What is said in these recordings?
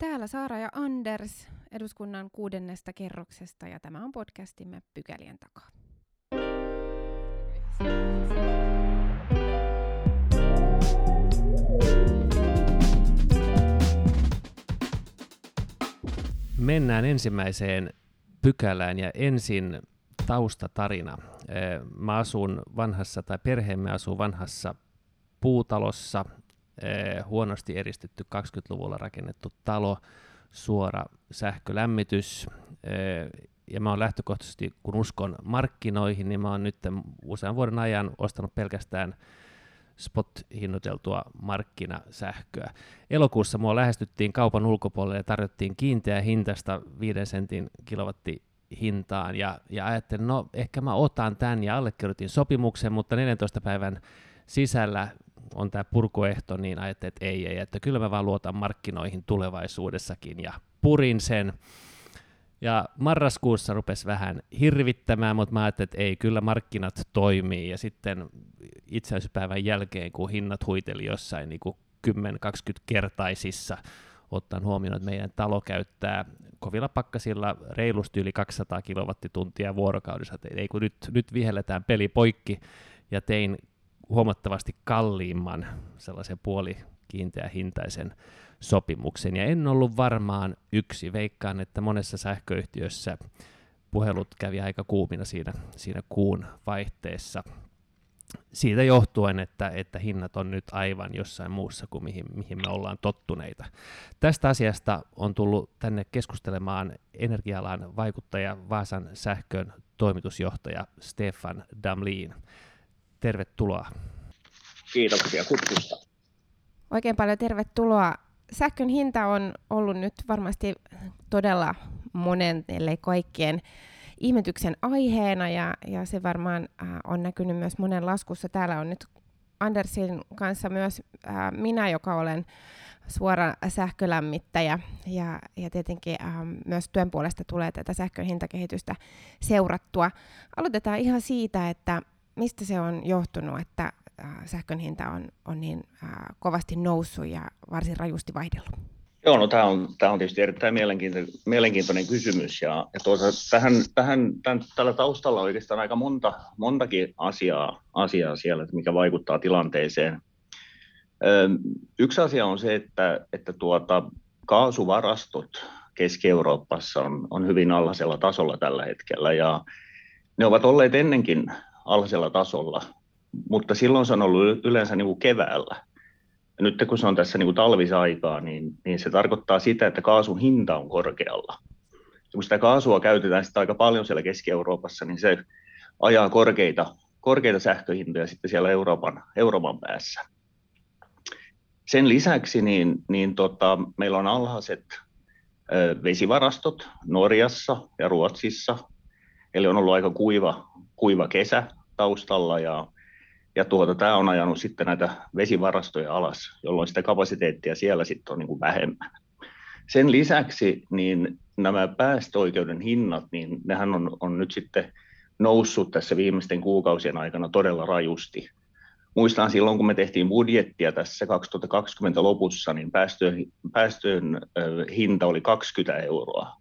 Täällä Saara ja Anders eduskunnan kuudennesta kerroksesta ja tämä on podcastimme Pykälien takaa. Mennään ensimmäiseen pykälään ja ensin taustatarina. Mä asun vanhassa, tai perheemme asuu vanhassa puutalossa, huonosti eristetty 20-luvulla rakennettu talo, suora sähkölämmitys, ja mä oon lähtökohtaisesti, kun uskon markkinoihin, niin mä oon nyt usean vuoden ajan ostanut pelkästään spot-hinnoiteltua markkinasähköä. Elokuussa mua lähestyttiin kaupan ulkopuolelle ja tarjottiin kiinteä hintasta 5 sentin kilowatti hintaan ja, ja ajattelin, no ehkä mä otan tämän ja allekirjoitin sopimuksen, mutta 14 päivän sisällä on tämä purkuehto, niin ajattelin, että ei, ei, että kyllä mä vaan luotan markkinoihin tulevaisuudessakin ja purin sen. Ja marraskuussa rupesi vähän hirvittämään, mutta mä ajattelin, että ei, kyllä markkinat toimii. Ja sitten itsenäisyyspäivän jälkeen, kun hinnat huiteli jossain niin 10-20 kertaisissa, ottaen huomioon, että meidän talo käyttää kovilla pakkasilla reilusti yli 200 kilowattituntia vuorokaudessa. Ei kun nyt, nyt vihelletään peli poikki ja tein huomattavasti kalliimman sellaisen puoli kiinteä hintaisen sopimuksen. Ja en ollut varmaan yksi. Veikkaan, että monessa sähköyhtiössä puhelut kävi aika kuumina siinä, siinä kuun vaihteessa. Siitä johtuen, että, että hinnat on nyt aivan jossain muussa kuin mihin, mihin me ollaan tottuneita. Tästä asiasta on tullut tänne keskustelemaan energialan vaikuttaja Vaasan sähkön toimitusjohtaja Stefan Damliin. Tervetuloa. Kiitoksia kutsusta. Oikein paljon tervetuloa. Sähkön hinta on ollut nyt varmasti todella monen, ellei kaikkien ihmetyksen aiheena ja, ja se varmaan äh, on näkynyt myös monen laskussa. Täällä on nyt Andersin kanssa myös äh, minä, joka olen suora sähkölämmittäjä ja, ja tietenkin äh, myös työn puolesta tulee tätä sähkön hintakehitystä seurattua. Aloitetaan ihan siitä, että mistä se on johtunut, että äh, sähkön hinta on, on niin äh, kovasti noussut ja varsin rajusti vaihdellut? Joo, no tämä on, tämä on tietysti erittäin mielenkiintoinen, mielenkiintoinen kysymys ja, ja tuota, tähän, tähän, tämän, tällä taustalla on oikeastaan aika monta, montakin asiaa, asiaa siellä, mikä vaikuttaa tilanteeseen. Ö, yksi asia on se, että, että tuota, kaasuvarastot Keski-Euroopassa on, on hyvin alhaisella tasolla tällä hetkellä ja ne ovat olleet ennenkin alhaisella tasolla, mutta silloin se on ollut yleensä niin kuin keväällä. Ja nyt kun se on tässä niin kuin talvisaikaa, niin, niin se tarkoittaa sitä, että kaasun hinta on korkealla. Ja kun sitä kaasua käytetään sitä aika paljon siellä Keski-Euroopassa, niin se ajaa korkeita, korkeita sähköhintoja sitten siellä Euroopan, Euroopan päässä. Sen lisäksi niin, niin tota, meillä on alhaiset vesivarastot Norjassa ja Ruotsissa, eli on ollut aika kuiva, kuiva kesä taustalla ja, ja tuota, tämä on ajanut sitten näitä vesivarastoja alas, jolloin sitä kapasiteettia siellä sitten on niin kuin vähemmän. Sen lisäksi niin nämä päästöoikeuden hinnat, niin nehän on, on nyt sitten noussut tässä viimeisten kuukausien aikana todella rajusti. Muistan silloin, kun me tehtiin budjettia tässä 2020 lopussa, niin päästöön, päästöön hinta oli 20 euroa.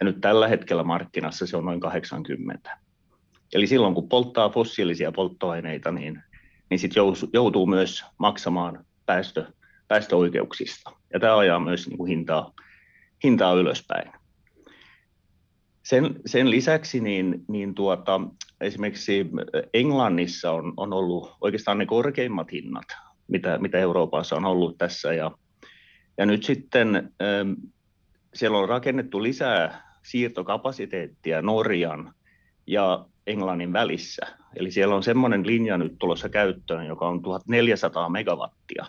Ja nyt tällä hetkellä markkinassa se on noin 80. Eli silloin kun polttaa fossiilisia polttoaineita, niin, niin sit joutuu myös maksamaan päästö, päästöoikeuksista. Ja tämä ajaa myös niin kuin hintaa, hintaa ylöspäin. Sen, sen lisäksi niin, niin tuota, esimerkiksi Englannissa on, on ollut oikeastaan ne korkeimmat hinnat, mitä, mitä Euroopassa on ollut tässä. Ja, ja nyt sitten ähm, siellä on rakennettu lisää siirtokapasiteettia Norjan ja Englannin välissä. Eli siellä on semmoinen linja nyt tulossa käyttöön, joka on 1400 megawattia.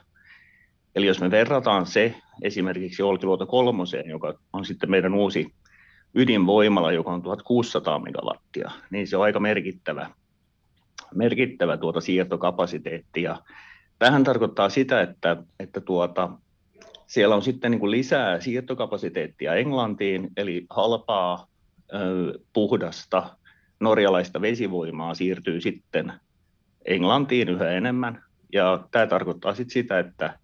Eli jos me verrataan se esimerkiksi Olkiluoto kolmoseen, joka on sitten meidän uusi ydinvoimala, joka on 1600 megawattia, niin se on aika merkittävä, merkittävä tuota siirtokapasiteetti. Ja tähän tarkoittaa sitä, että, että tuota, siellä on sitten niin kuin lisää siirtokapasiteettia Englantiin, eli halpaa, puhdasta norjalaista vesivoimaa siirtyy sitten Englantiin yhä enemmän. Ja tämä tarkoittaa sitten sitä, että,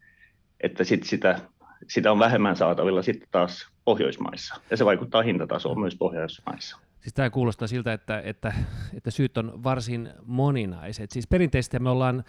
että sit sitä sitä on vähemmän saatavilla sitten taas Pohjoismaissa, ja se vaikuttaa hintatasoon myös Pohjoismaissa. Siis tämä kuulostaa siltä, että, että, että syyt on varsin moninaiset. Siis perinteisesti me ollaan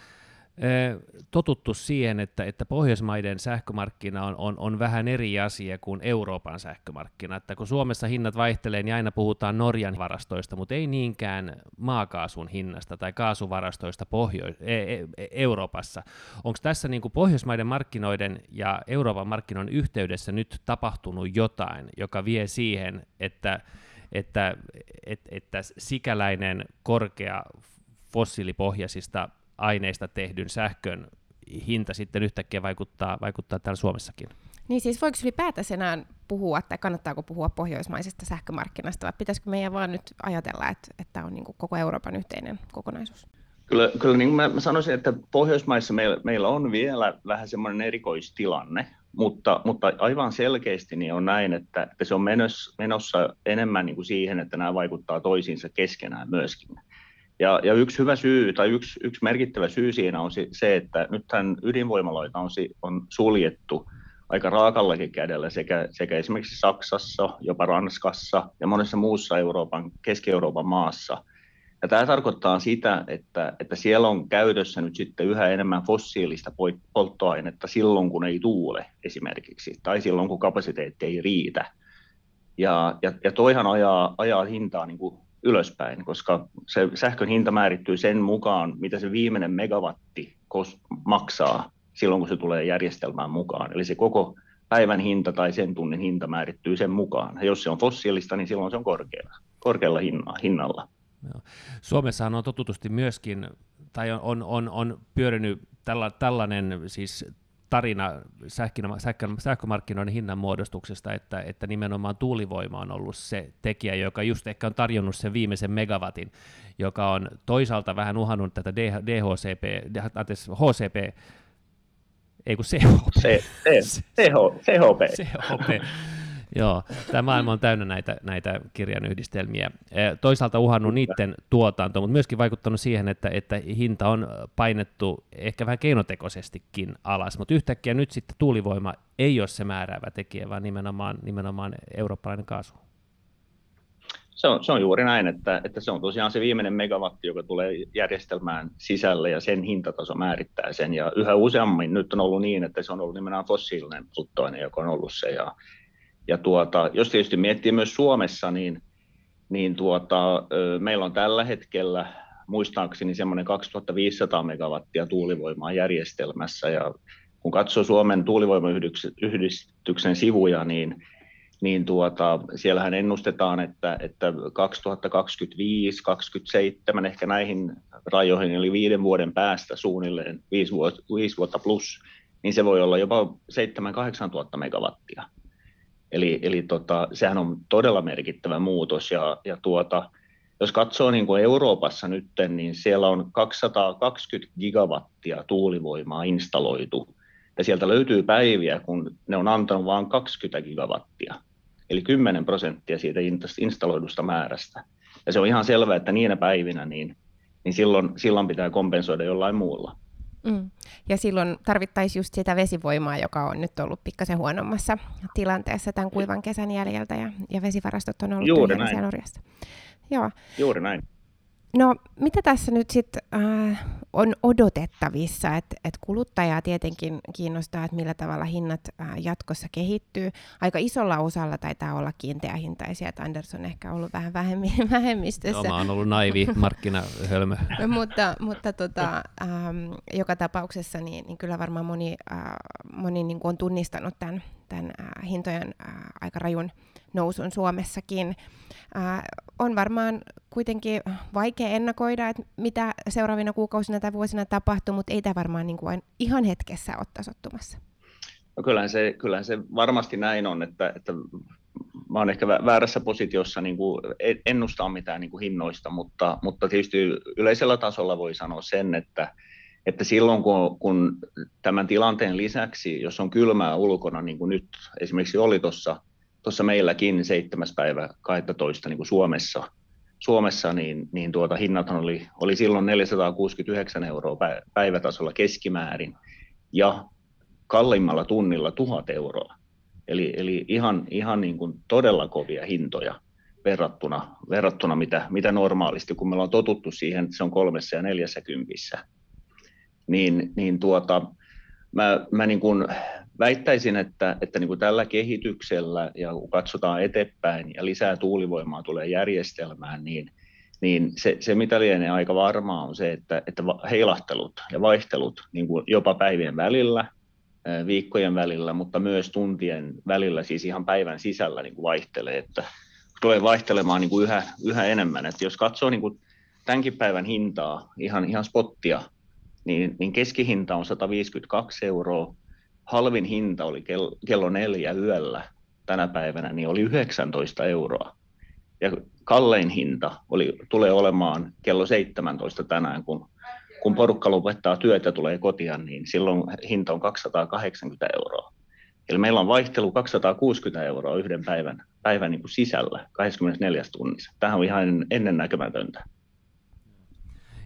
totuttu siihen, että, että Pohjoismaiden sähkömarkkina on, on, on vähän eri asia kuin Euroopan sähkömarkkina. Että kun Suomessa hinnat vaihtelee, niin aina puhutaan Norjan varastoista, mutta ei niinkään maakaasun hinnasta tai kaasuvarastoista Pohjo- e- e- Euroopassa. Onko tässä niin kuin Pohjoismaiden markkinoiden ja Euroopan markkinoiden yhteydessä nyt tapahtunut jotain, joka vie siihen, että, että, että, että sikäläinen korkea fossiilipohjaisista aineista tehdyn sähkön hinta sitten yhtäkkiä vaikuttaa, vaikuttaa täällä Suomessakin. Niin siis voiko ylipäätänsä enää puhua, tai kannattaako puhua pohjoismaisesta sähkömarkkinasta, vai pitäisikö meidän vaan nyt ajatella, että, että on niin kuin koko Euroopan yhteinen kokonaisuus? Kyllä, kyllä niin kuin mä, sanoisin, että Pohjoismaissa meillä, meillä on vielä vähän semmoinen erikoistilanne, mutta, mutta aivan selkeästi niin on näin, että, että se on menossa, menossa enemmän niin kuin siihen, että nämä vaikuttaa toisiinsa keskenään myöskin. Ja, ja yksi hyvä syy tai yksi, yksi merkittävä syy siinä on se, että nythän ydinvoimaloita on, on suljettu aika raakallakin kädellä sekä, sekä esimerkiksi Saksassa, jopa Ranskassa ja monessa muussa Euroopan, Keski-Euroopan maassa. Ja tämä tarkoittaa sitä, että, että siellä on käytössä nyt sitten yhä enemmän fossiilista polttoainetta silloin, kun ei tuule esimerkiksi, tai silloin, kun kapasiteetti ei riitä. Ja, ja, ja toihan ajaa, ajaa hintaa niin kuin ylöspäin, koska se sähkön hinta määrittyy sen mukaan, mitä se viimeinen megawatti maksaa silloin, kun se tulee järjestelmään mukaan. Eli se koko päivän hinta tai sen tunnin hinta määrittyy sen mukaan. Ja jos se on fossiilista, niin silloin se on korkealla, korkealla hinnalla. Suomessahan on totutusti myöskin, tai on, on, on, pyörinyt tälla, tällainen siis tarina sähkömarkkinoiden hinnanmuodostuksesta, että, että nimenomaan tuulivoima on ollut se tekijä, joka just ehkä on tarjonnut sen viimeisen megawatin, joka on toisaalta vähän uhannut tätä DHCP, anteeksi, HCP, ei kun CHP. CHP. CHP. Joo, tämä maailma on täynnä näitä, näitä kirjan yhdistelmiä. Toisaalta uhannut niiden tuotanto, mutta myöskin vaikuttanut siihen, että, että hinta on painettu ehkä vähän keinotekoisestikin alas, mutta yhtäkkiä nyt sitten tuulivoima ei ole se määräävä tekijä, vaan nimenomaan, nimenomaan eurooppalainen kaasu. Se on, se on juuri näin, että, että se on tosiaan se viimeinen megawatti, joka tulee järjestelmään sisälle ja sen hintataso määrittää sen. Ja yhä useammin nyt on ollut niin, että se on ollut nimenomaan fossiilinen polttoaine, joka on ollut se. Ja, ja tuota, jos tietysti miettii myös Suomessa, niin, niin tuota, meillä on tällä hetkellä muistaakseni semmoinen 2500 megawattia tuulivoimaa järjestelmässä, ja kun katsoo Suomen tuulivoimayhdistyksen sivuja, niin, niin tuota, siellähän ennustetaan, että, että 2025-2027 ehkä näihin rajoihin, eli viiden vuoden päästä suunnilleen, viisi vuotta, viisi vuotta plus, niin se voi olla jopa 7-8 tuhatta megawattia. Eli, eli tota, sehän on todella merkittävä muutos. Ja, ja tuota, jos katsoo niin kuin Euroopassa nyt, niin siellä on 220 gigawattia tuulivoimaa installoitu. Ja sieltä löytyy päiviä, kun ne on antanut vain 20 gigawattia, eli 10 prosenttia siitä installoidusta määrästä. Ja se on ihan selvää, että niinä päivinä niin, niin silloin, silloin pitää kompensoida jollain muulla. Mm. Ja silloin tarvittaisiin just sitä vesivoimaa, joka on nyt ollut pikkasen huonommassa tilanteessa tämän kuivan kesän jäljeltä, ja, ja vesivarastot on ollut Juuri näin. Norjassa. Joo. Juuri näin. No, mitä tässä nyt sitten äh, on odotettavissa, että et kuluttajaa tietenkin kiinnostaa, että millä tavalla hinnat äh, jatkossa kehittyy. Aika isolla osalla taitaa olla kiinteähintaisia, että Anderson ehkä ollut vähän vähemmi, vähemmistössä. Joo, mä oon ollut naivi markkinahölmö. mutta mutta tota, ähm, joka tapauksessa niin, niin kyllä varmaan moni, äh, moni niin on tunnistanut tämän, tämän äh, hintojen äh, aika rajun nousun Suomessakin. Äh, on varmaan kuitenkin vaikea ennakoida, että mitä seuraavina kuukausina tai vuosina tapahtuu, mutta ei tämä varmaan niin kuin ihan hetkessä ole tasottumassa. No kyllähän, se, kyllähän se varmasti näin on, että, että mä olen ehkä väärässä positiossa niin kuin ennustaa mitään niin kuin hinnoista, mutta, mutta tietysti yleisellä tasolla voi sanoa sen, että, että silloin kun, kun tämän tilanteen lisäksi, jos on kylmää ulkona, niin kuin nyt esimerkiksi oli tuossa tuossa meilläkin 7. päivä 12 niin kuin Suomessa, Suomessa niin, niin tuota, hinnat oli, oli silloin 469 euroa päivätasolla keskimäärin. Ja kalliimmalla tunnilla tuhat euroa. Eli, eli ihan, ihan niin kuin todella kovia hintoja verrattuna, verrattuna mitä, mitä normaalisti, kun me ollaan totuttu siihen, että se on kolmessa ja neljässä kympissä. Niin, niin tuota, mä, mä niin kuin väittäisin, että, että niin kuin tällä kehityksellä ja kun katsotaan eteenpäin ja lisää tuulivoimaa tulee järjestelmään, niin, niin se, se mitä lienee aika varmaa on se, että, että heilahtelut ja vaihtelut niin kuin jopa päivien välillä, viikkojen välillä, mutta myös tuntien välillä, siis ihan päivän sisällä niin kuin vaihtelee, että tulee vaihtelemaan niin kuin yhä, yhä enemmän. Että jos katsoo niin kuin tämänkin päivän hintaa, ihan, ihan spottia, niin, niin keskihinta on 152 euroa, halvin hinta oli kello, neljä yöllä tänä päivänä, niin oli 19 euroa. Ja kallein hinta oli, tulee olemaan kello 17 tänään, kun, kun porukka lopettaa työtä tulee kotia, niin silloin hinta on 280 euroa. Eli meillä on vaihtelu 260 euroa yhden päivän, päivän niin kuin sisällä 24 tunnissa. Tähän on ihan ennennäkemätöntä.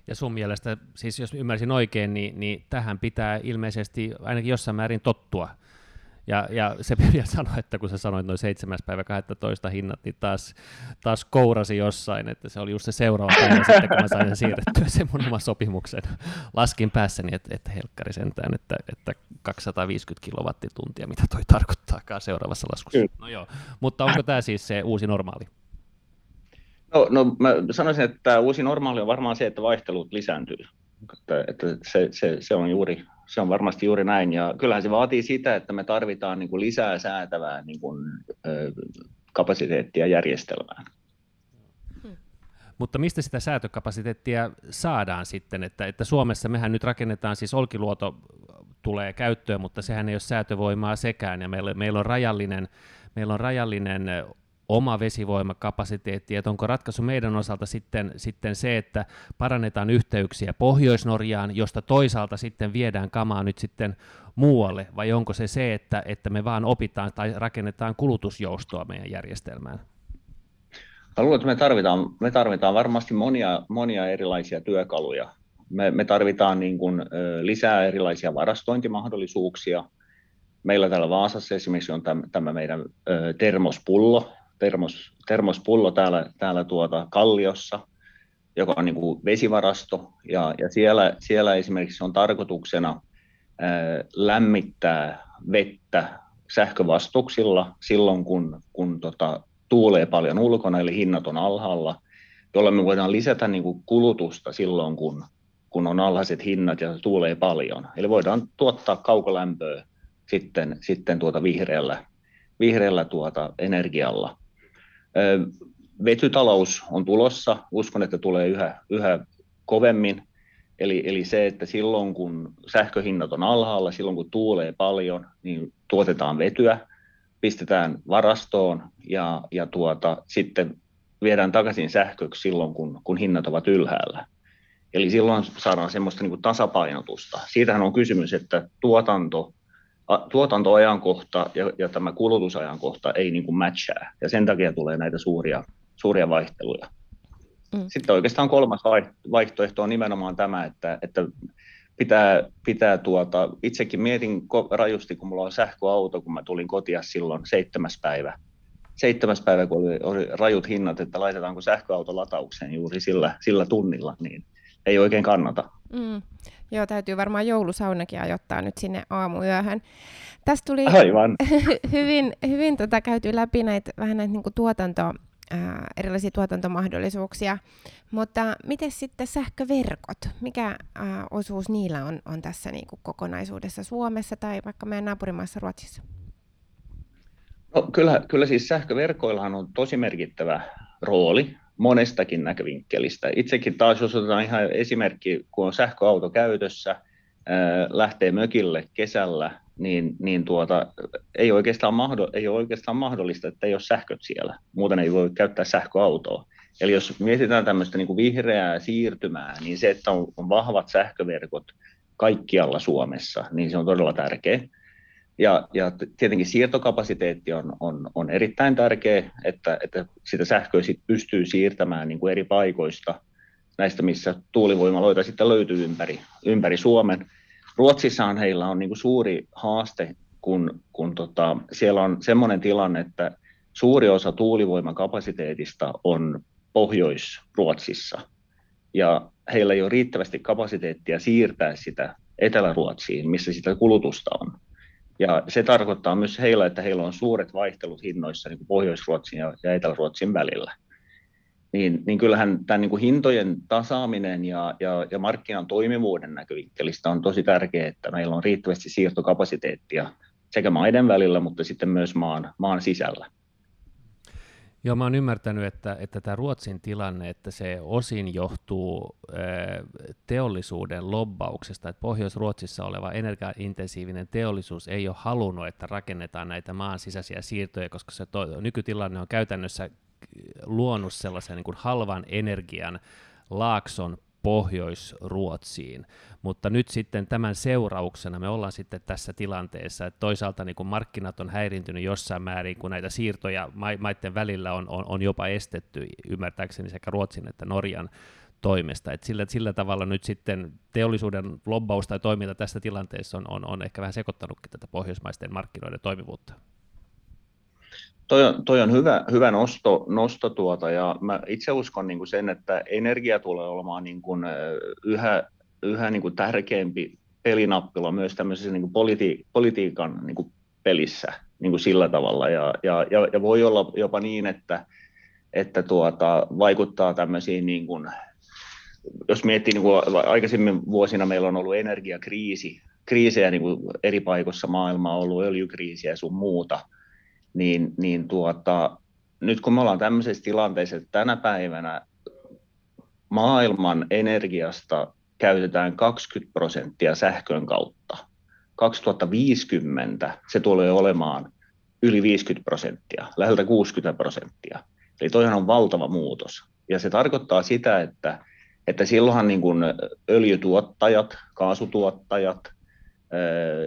Ja sun mielestä, siis jos ymmärsin oikein, niin, niin tähän pitää ilmeisesti ainakin jossain määrin tottua. Ja, ja se vielä sanoi, että kun sä sanoit noin 7. päivä 12 hinnat, niin taas, taas kourasi jossain, että se oli just se seuraava päivä sitten, kun mä sain siirrettyä sen mun oman sopimuksen. Laskin päässäni, että, että helkkari sentään, että, että 250 kilowattituntia, mitä toi tarkoittaakaan seuraavassa laskussa. No joo, mutta onko tämä siis se uusi normaali? No, no mä sanoisin, että uusi normaali on varmaan se, että vaihtelut lisääntyy. Että, että se, se, se, on juuri, se on varmasti juuri näin. Ja kyllähän se vaatii sitä, että me tarvitaan niin kuin lisää säätävää niin kuin, ö, kapasiteettia järjestelmään. Mutta mistä sitä säätökapasiteettia saadaan sitten, että, että Suomessa mehän nyt rakennetaan, siis Olkiluoto tulee käyttöön, mutta sehän ei ole säätövoimaa sekään, ja meillä, meillä on rajallinen, meillä on rajallinen oma vesivoimakapasiteetti, että onko ratkaisu meidän osalta sitten, sitten se, että parannetaan yhteyksiä Pohjois-Norjaan, josta toisaalta sitten viedään kamaa nyt sitten muualle, vai onko se se, että, että me vaan opitaan tai rakennetaan kulutusjoustoa meidän järjestelmään? Mä että me tarvitaan, me tarvitaan varmasti monia, monia erilaisia työkaluja. Me, me tarvitaan niin kuin, lisää erilaisia varastointimahdollisuuksia. Meillä täällä Vaasassa esimerkiksi on tämä, tämä meidän termospullo, termos, termospullo täällä, täällä tuota Kalliossa, joka on niin kuin vesivarasto, ja, ja siellä, siellä esimerkiksi on tarkoituksena ää, lämmittää vettä sähkövastuksilla silloin, kun, kun tota, tuulee paljon ulkona, eli hinnat on alhaalla, jolloin me voidaan lisätä niin kuin kulutusta silloin, kun, kun on alhaiset hinnat ja tuulee paljon. Eli voidaan tuottaa kaukolämpöä sitten, sitten tuota vihreällä, vihreällä tuota energialla. Vetytalous on tulossa, uskon, että tulee yhä, yhä kovemmin. Eli, eli se, että silloin kun sähköhinnat on alhaalla, silloin kun tuulee paljon, niin tuotetaan vetyä, pistetään varastoon ja, ja tuota, sitten viedään takaisin sähköksi silloin, kun, kun hinnat ovat ylhäällä. Eli silloin saadaan semmoista niin kuin tasapainotusta. Siitähän on kysymys, että tuotanto tuotantoajankohta ja, ja tämä kulutusajankohta ei niin kuin matchaa, ja sen takia tulee näitä suuria, suuria vaihteluja. Mm. Sitten oikeastaan kolmas vaihtoehto on nimenomaan tämä, että, että pitää, pitää tuota, itsekin mietin rajusti, kun mulla on sähköauto, kun mä tulin kotia silloin seitsemäs päivä. Seitsemäs päivä, kun oli, oli rajut hinnat, että laitetaanko sähköauto lataukseen juuri sillä, sillä tunnilla, niin ei oikein kannata. Mm. Joo, täytyy varmaan joulusaunakin ajoittaa nyt sinne aamuyöhön. Tästä tuli Aivan. hyvin, hyvin tota käyty läpi näitä, vähän näitä niin tuotanto, ää, erilaisia tuotantomahdollisuuksia, mutta miten sitten sähköverkot? Mikä ää, osuus niillä on, on tässä niin kuin kokonaisuudessa Suomessa tai vaikka meidän naapurimaassa Ruotsissa? No, kyllä, kyllä siis sähköverkoillahan on tosi merkittävä rooli monestakin näkövinkkelistä. Itsekin taas, jos otetaan ihan esimerkki, kun on sähköauto käytössä, lähtee mökille kesällä, niin, niin tuota, ei, oikeastaan mahdo, ei ole oikeastaan mahdollista, että ei ole sähköt siellä. Muuten ei voi käyttää sähköautoa. Eli jos mietitään tämmöistä niin kuin vihreää siirtymää, niin se, että on, on vahvat sähköverkot kaikkialla Suomessa, niin se on todella tärkeä. Ja, ja tietenkin siirtokapasiteetti on, on, on erittäin tärkeä, että, että sitä sähköä sit pystyy siirtämään niin kuin eri paikoista, näistä missä tuulivoimaloita sitten löytyy ympäri, ympäri Suomen. Ruotsissahan heillä on niin kuin suuri haaste, kun, kun tota, siellä on semmoinen tilanne, että suuri osa tuulivoimakapasiteetista on Pohjois-Ruotsissa. Ja heillä ei ole riittävästi kapasiteettia siirtää sitä Etelä-Ruotsiin, missä sitä kulutusta on. Ja se tarkoittaa myös heillä, että heillä on suuret vaihtelut hinnoissa niin kuin Pohjois-Ruotsin ja, Etelä-Ruotsin välillä. Niin, niin kyllähän tämän niin kuin hintojen tasaaminen ja, ja, ja markkinan toimivuuden näkövinkkelistä on tosi tärkeää, että meillä on riittävästi siirtokapasiteettia sekä maiden välillä, mutta sitten myös maan, maan sisällä. Joo, mä oon ymmärtänyt, että, että tämä Ruotsin tilanne, että se osin johtuu teollisuuden lobbauksesta, että Pohjois-Ruotsissa oleva energiaintensiivinen teollisuus ei ole halunnut, että rakennetaan näitä maan sisäisiä siirtoja, koska se to, nykytilanne on käytännössä luonut sellaisen niin kuin halvan energian laakson Pohjois-Ruotsiin, mutta nyt sitten tämän seurauksena me ollaan sitten tässä tilanteessa, että toisaalta niin kun markkinat on häirintynyt jossain määrin, kun näitä siirtoja maiden välillä on, on, on jopa estetty, ymmärtääkseni sekä Ruotsin että Norjan toimesta. Et sillä, sillä tavalla nyt sitten teollisuuden lobbaus tai toiminta tässä tilanteessa on, on, on ehkä vähän sekoittanutkin tätä pohjoismaisten markkinoiden toimivuutta. Toi on, toi on hyvä, hyvä nosto, nosto tuota, ja mä itse uskon niin kuin sen, että energia tulee olemaan niin kuin yhä, yhä niin kuin tärkeämpi pelinappila myös tämmöisessä niin kuin politi, politiikan niin kuin pelissä niin kuin sillä tavalla, ja, ja, ja, ja voi olla jopa niin, että, että tuota, vaikuttaa tämmöisiin, niin kuin, jos miettii, niin kuin aikaisemmin vuosina meillä on ollut energiakriisi, kriisejä niin kuin eri paikoissa maailmaa ollut öljykriisiä ja sun muuta, niin, niin tuota, nyt kun me ollaan tämmöisessä tilanteessa, että tänä päivänä maailman energiasta käytetään 20 prosenttia sähkön kautta. 2050 se tulee olemaan yli 50 prosenttia, läheltä 60 prosenttia. Eli toihan on valtava muutos. Ja se tarkoittaa sitä, että, että silloinhan niin kuin öljytuottajat, kaasutuottajat,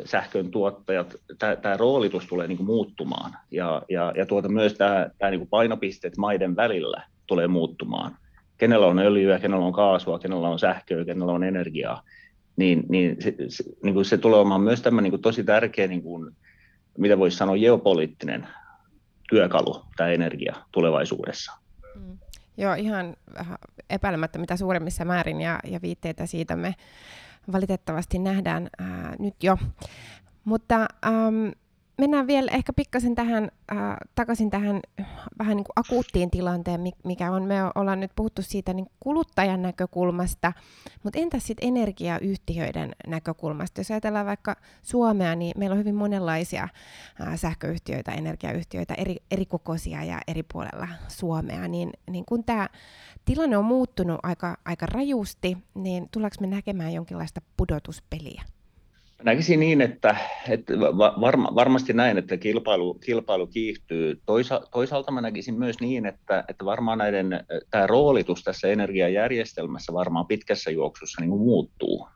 sähkön tuottajat, tämä roolitus tulee niin muuttumaan ja, ja, ja tuota myös tämä, tämä niin kuin painopisteet maiden välillä tulee muuttumaan. Kenellä on öljyä, kenellä on kaasua, kenellä on sähköä, kenellä on energiaa, niin, niin, se, se, niin kuin se tulee olemaan myös tämä niin tosi tärkeä, niin kuin, mitä voisi sanoa, geopoliittinen työkalu, tämä energia tulevaisuudessa. Mm. Joo, ihan epäilemättä mitä suuremmissa määrin ja, ja viitteitä siitä me valitettavasti nähdään ää, nyt jo. Mutta äm, mennään vielä ehkä pikkasen tähän, äh, takaisin tähän vähän niin kuin akuuttiin tilanteen, mikä on. Me ollaan nyt puhuttu siitä niin kuluttajan näkökulmasta, mutta entäs sitten energiayhtiöiden näkökulmasta? Jos ajatellaan vaikka Suomea, niin meillä on hyvin monenlaisia äh, sähköyhtiöitä, energiayhtiöitä, eri, eri kokoisia ja eri puolella Suomea, niin, niin kun tämä tilanne on muuttunut aika, aika rajusti, niin tuleeko me näkemään jonkinlaista pudotuspeliä? Näkisin niin, että, että varma, varmasti näin, että kilpailu, kilpailu kiihtyy. Toisa, toisaalta mä näkisin myös niin, että, että varmaan näiden, tämä roolitus tässä energiajärjestelmässä varmaan pitkässä juoksussa niin muuttuu.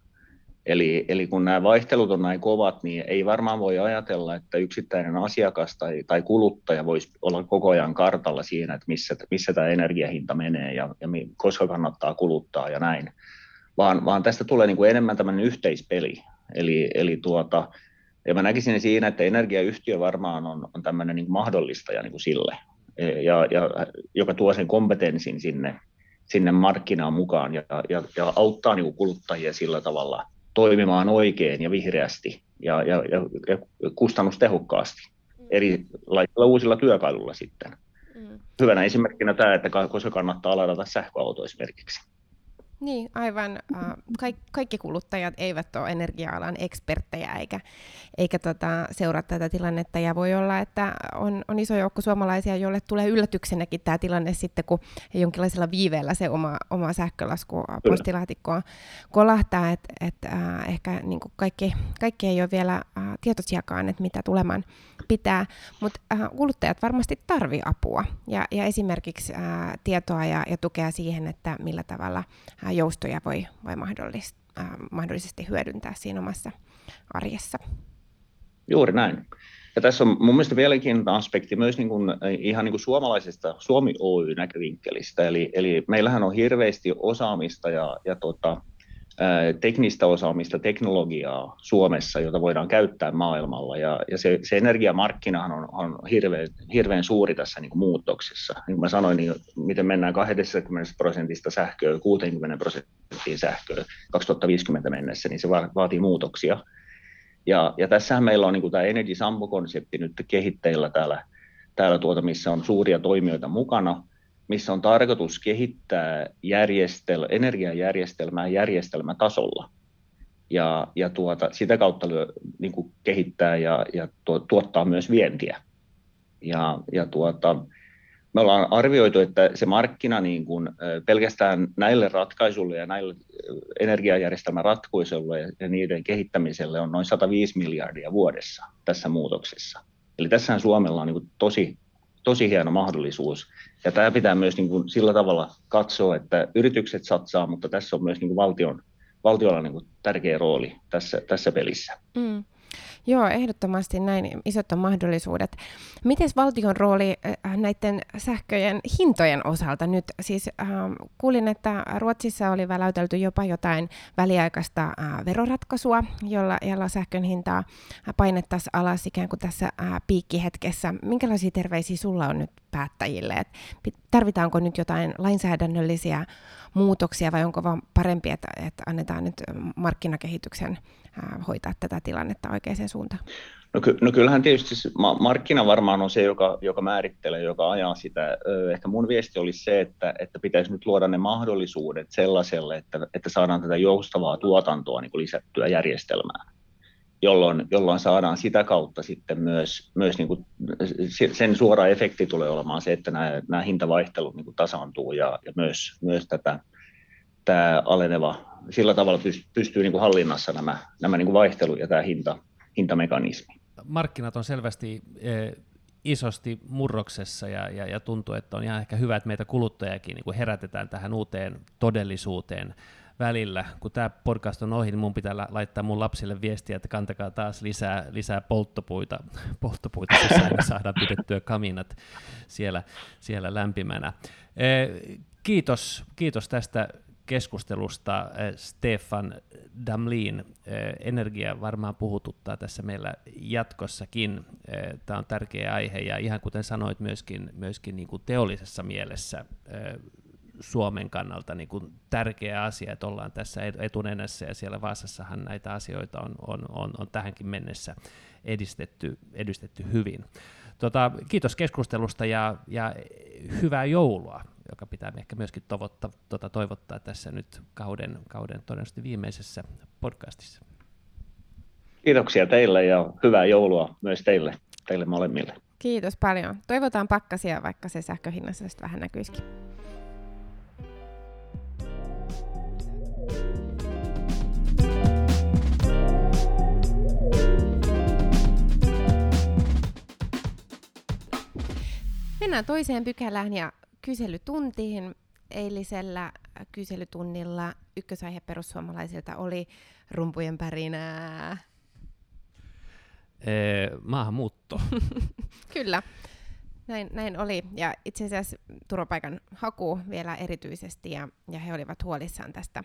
Eli, eli kun nämä vaihtelut on näin kovat, niin ei varmaan voi ajatella, että yksittäinen asiakas tai, tai kuluttaja voisi olla koko ajan kartalla siinä, että missä, missä tämä energiahinta menee ja, ja koska kannattaa kuluttaa ja näin. Vaan, vaan tästä tulee niin kuin enemmän tämmöinen yhteispeli. Eli, eli tuota, ja mä näkisin siinä, että energiayhtiö varmaan on, on tämmöinen niin mahdollistaja niin kuin sille, e, ja, ja, joka tuo sen kompetenssin sinne, sinne markkinaan mukaan ja, ja, ja auttaa niin kuin kuluttajia sillä tavalla toimimaan oikein ja vihreästi ja, ja, ja, ja kustannustehokkaasti erilaisilla uusilla työkaluilla sitten. Mm. Hyvänä esimerkkinä tämä, että koska kannattaa ladata sähköauto esimerkiksi. Niin, aivan. Äh, kaikki, kaikki kuluttajat eivät ole energia-alan eksperttejä eikä, eikä tota, seuraa tätä tilannetta. Ja voi olla, että on, on iso joukko suomalaisia, joille tulee yllätyksenäkin tämä tilanne sitten, kun jonkinlaisella viiveellä se oma, oma sähkölasku postilaatikkoon kolahtaa. Että et, äh, ehkä niin kaikki, kaikki ei ole vielä äh, tietoisiakaan, että mitä tuleman pitää. Mutta äh, kuluttajat varmasti tarvii apua ja, ja esimerkiksi äh, tietoa ja, ja tukea siihen, että millä tavalla joustoja voi, voi mahdollisesti, äh, mahdollisesti hyödyntää siinä omassa arjessa. Juuri näin. Ja tässä on mun mielestä vieläkin aspekti myös niin kuin, ihan niin kuin suomalaisesta Suomi Oy-näkövinkkelistä. Eli, eli meillähän on hirveästi osaamista ja, ja tota, teknistä osaamista, teknologiaa Suomessa, jota voidaan käyttää maailmalla. Ja, ja se, se energiamarkkinahan on, on hirveän, hirveän suuri tässä niin kuin muutoksessa. Niin kuin mä sanoin, niin miten mennään 20 prosentista sähköä 60 prosenttiin sähköä 2050 mennessä, niin se vaatii muutoksia. Ja, ja tässähän meillä on niin kuin tämä Energy Sampo-konsepti nyt kehitteillä täällä, täällä tuota, missä on suuria toimijoita mukana – missä on tarkoitus kehittää järjestel, energiajärjestelmää järjestelmätasolla ja, ja tuota, sitä kautta lyö, niin kuin kehittää ja, ja tuo, tuottaa myös vientiä. Ja, ja tuota, me ollaan arvioitu, että se markkina niin kuin, pelkästään näille ratkaisuille ja näille energiajärjestelmän ratkaisuille ja niiden kehittämiselle on noin 105 miljardia vuodessa tässä muutoksessa. Eli tässähän Suomella on niin kuin tosi tosi hieno mahdollisuus. Ja tämä pitää myös niin kuin sillä tavalla katsoa, että yritykset satsaa, mutta tässä on myös niin kuin valtion, valtiolla niin kuin tärkeä rooli tässä, tässä pelissä. Mm. Joo, ehdottomasti näin isot on mahdollisuudet. Miten valtion rooli äh, näiden sähköjen hintojen osalta nyt? Siis äh, kuulin, että Ruotsissa oli väläytelty jopa jotain väliaikaista äh, veroratkaisua, jolla, jolla sähkön hintaa painettaisiin alas ikään kuin tässä äh, piikkihetkessä. Minkälaisia terveisiä sulla on nyt päättäjille? Et tarvitaanko nyt jotain lainsäädännöllisiä muutoksia vai onko vaan parempi, että, että annetaan nyt markkinakehityksen hoitaa tätä tilannetta oikeaan suuntaan? No, ky- no kyllähän tietysti ma- markkina varmaan on se, joka, joka määrittelee, joka ajaa sitä. Ehkä mun viesti olisi se, että, että pitäisi nyt luoda ne mahdollisuudet sellaiselle, että, että saadaan tätä joustavaa tuotantoa niin kuin lisättyä järjestelmään, jolloin, jolloin saadaan sitä kautta sitten myös, myös niin kuin sen suora efekti tulee olemaan se, että nämä, nämä hintavaihtelut niin kuin tasaantuu ja, ja myös, myös tätä, tämä aleneva sillä tavalla pystyy niin kuin hallinnassa nämä, nämä niin kuin vaihtelu ja tämä hinta, hintamekanismi. Markkinat on selvästi eh, isosti murroksessa ja, ja, ja tuntuu, että on ihan ehkä hyvä, että meitä kuluttajakin niin kuin herätetään tähän uuteen todellisuuteen välillä. Kun tämä podcast on ohi, niin mun pitää laittaa mun lapsille viestiä, että kantakaa taas lisää, lisää polttopuita, polttopuita sisään ja saadaan pidettyä kaminat siellä, siellä lämpimänä. Eh, kiitos, kiitos tästä keskustelusta. Eh, Stefan Damlin, eh, energia varmaan puhututtaa tässä meillä jatkossakin. Tämä on tärkeä aihe ja ihan kuten sanoit myöskin, myöskin niin kuin teollisessa mielessä Suomen kannalta niin kuin tärkeä asia, että ollaan tässä etunenässä ja siellä Vaasassahan näitä asioita on, on, on, on tähänkin mennessä edistetty, edistetty hyvin. Tota, kiitos keskustelusta ja, ja hyvää joulua joka pitää ehkä myöskin toivottaa, tuota, toivottaa tässä nyt kauden, kauden todennäköisesti viimeisessä podcastissa. Kiitoksia teille ja hyvää joulua myös teille, teille molemmille. Kiitos paljon. Toivotaan pakkasia, vaikka se sähköhinnassa vähän näkyisikin. Mennään toiseen pykälään ja kyselytuntiin. Eilisellä kyselytunnilla ykkösaihe perussuomalaisilta oli rumpujen pärinää. Ee, maahanmuutto. Kyllä, näin, näin oli. Ja itse asiassa turvapaikan haku vielä erityisesti, ja, ja he olivat huolissaan tästä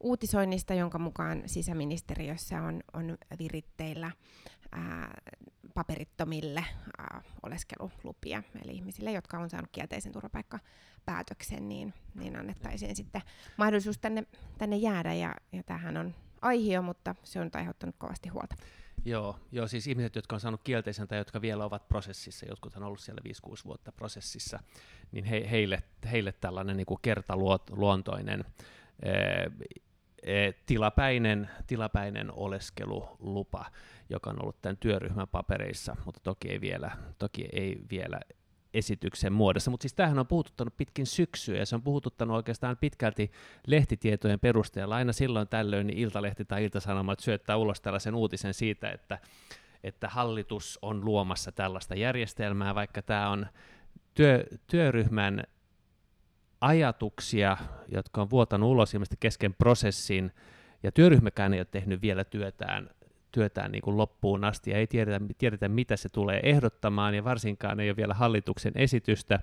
uutisoinnista, jonka mukaan sisäministeriössä on, on viritteillä ää, paperittomille ää, oleskelulupia, eli ihmisille, jotka on saanut kielteisen turvapaikkapäätöksen, niin, niin annettaisiin sitten mahdollisuus tänne, tänne jäädä, ja, ja tämähän on aihio, mutta se on aiheuttanut kovasti huolta. Joo, joo, siis ihmiset, jotka on saanut kielteisen tai jotka vielä ovat prosessissa, jotkut on ollut siellä 5-6 vuotta prosessissa, niin he, heille, heille tällainen niin kuin kertaluontoinen tilapäinen, tilapäinen oleskelulupa joka on ollut tämän työryhmän papereissa, mutta toki ei vielä, toki ei vielä esityksen muodossa. Mutta siis tämähän on puhututtanut pitkin syksyä, ja se on puhututtanut oikeastaan pitkälti lehtitietojen perusteella. Aina silloin tällöin niin Iltalehti tai Iltasanomat syöttää ulos tällaisen uutisen siitä, että, että hallitus on luomassa tällaista järjestelmää, vaikka tämä on työ, työryhmän ajatuksia, jotka on vuotanut ulos ilmeisesti kesken prosessin, ja työryhmäkään ei ole tehnyt vielä työtään työtään niin kuin loppuun asti ja ei tiedetä, tiedetä, mitä se tulee ehdottamaan ja varsinkaan ei ole vielä hallituksen esitystä,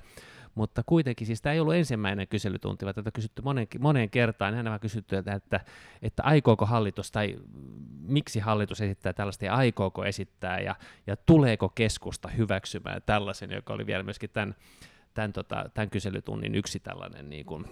mutta kuitenkin siis tämä ei ollut ensimmäinen kyselytunti, vaan tätä kysytty moneen, moneen kertaan. On kysytty, että, että, että aikooko hallitus tai miksi hallitus esittää tällaista ja aikooko esittää ja, ja tuleeko keskusta hyväksymään tällaisen, joka oli vielä myöskin tämän, tämän, tota, tämän kyselytunnin yksi tällainen niin kuin,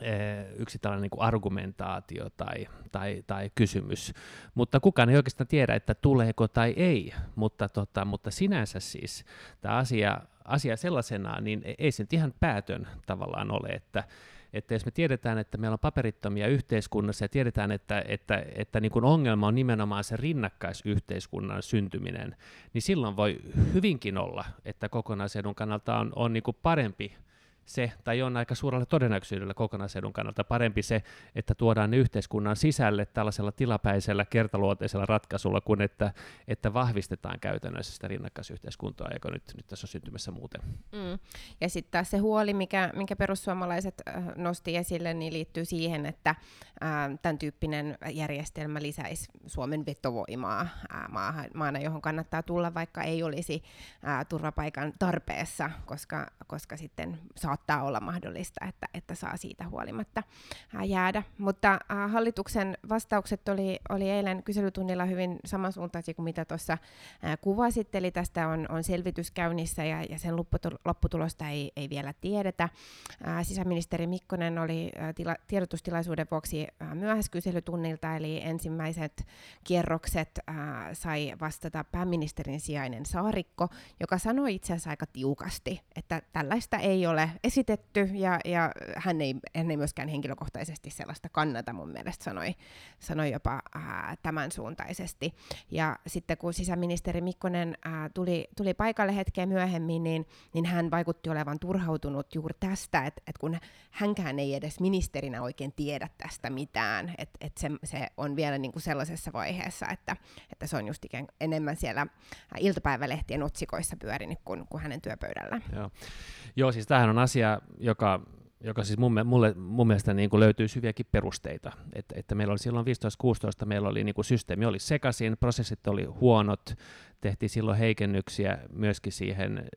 Eh, yksi tällainen niin kuin argumentaatio tai, tai, tai kysymys, mutta kukaan ei oikeastaan tiedä, että tuleeko tai ei, mutta, tota, mutta sinänsä siis tämä asia, asia sellaisenaan, niin e, ei se nyt ihan päätön tavallaan ole, että, että jos me tiedetään, että meillä on paperittomia yhteiskunnassa ja tiedetään, että, että, että niin kuin ongelma on nimenomaan se rinnakkaisyhteiskunnan syntyminen, niin silloin voi hyvinkin olla, että kokonaisedun kannalta on, on niin kuin parempi se, tai on aika suurella todennäköisyydellä kokonaisedun kannalta parempi se, että tuodaan ne yhteiskunnan sisälle tällaisella tilapäisellä kertaluonteisella ratkaisulla, kuin että, että vahvistetaan käytännössä sitä rinnakkaisyhteiskuntaa, joka nyt, nyt tässä on syntymässä muuten. Mm. Ja sitten taas se huoli, mikä, minkä perussuomalaiset äh, nosti esille, niin liittyy siihen, että ää, äh, tämän tyyppinen järjestelmä lisäisi Suomen vetovoimaa ää, äh, maahan, maana, johon kannattaa tulla, vaikka ei olisi ää, turvapaikan tarpeessa, koska, koska sitten saa saattaa olla mahdollista, että, että saa siitä huolimatta jäädä. Mutta hallituksen vastaukset oli, oli eilen kyselytunnilla hyvin samansuuntaisia kuin mitä tuossa kuvasit, eli tästä on, on selvitys käynnissä ja, ja sen lopputulosta ei, ei vielä tiedetä. Sisäministeri Mikkonen oli tila, tiedotustilaisuuden vuoksi myöhässä kyselytunnilta, eli ensimmäiset kierrokset sai vastata pääministerin sijainen Saarikko, joka sanoi itse asiassa aika tiukasti, että tällaista ei ole esitetty, ja, ja hän, ei, hän ei myöskään henkilökohtaisesti sellaista kannata mun mielestä, sanoi, sanoi jopa ää, tämän suuntaisesti. Ja sitten kun sisäministeri Mikkonen ää, tuli, tuli paikalle hetkeä myöhemmin, niin, niin hän vaikutti olevan turhautunut juuri tästä, että et kun hänkään ei edes ministerinä oikein tiedä tästä mitään, että et se, se on vielä niin kuin sellaisessa vaiheessa, että, että se on just ikään enemmän siellä iltapäivälehtien otsikoissa pyörinyt kuin, kuin hänen työpöydällä. Joo. Joo, siis tämähän on asia, joka joka siis mun, mulle, mun mielestä niin kuin löytyy hyviäkin perusteita. Että, että meillä oli silloin 15-16, meillä oli niin kuin systeemi oli sekaisin, prosessit oli huonot, tehtiin silloin heikennyksiä myöskin siihen,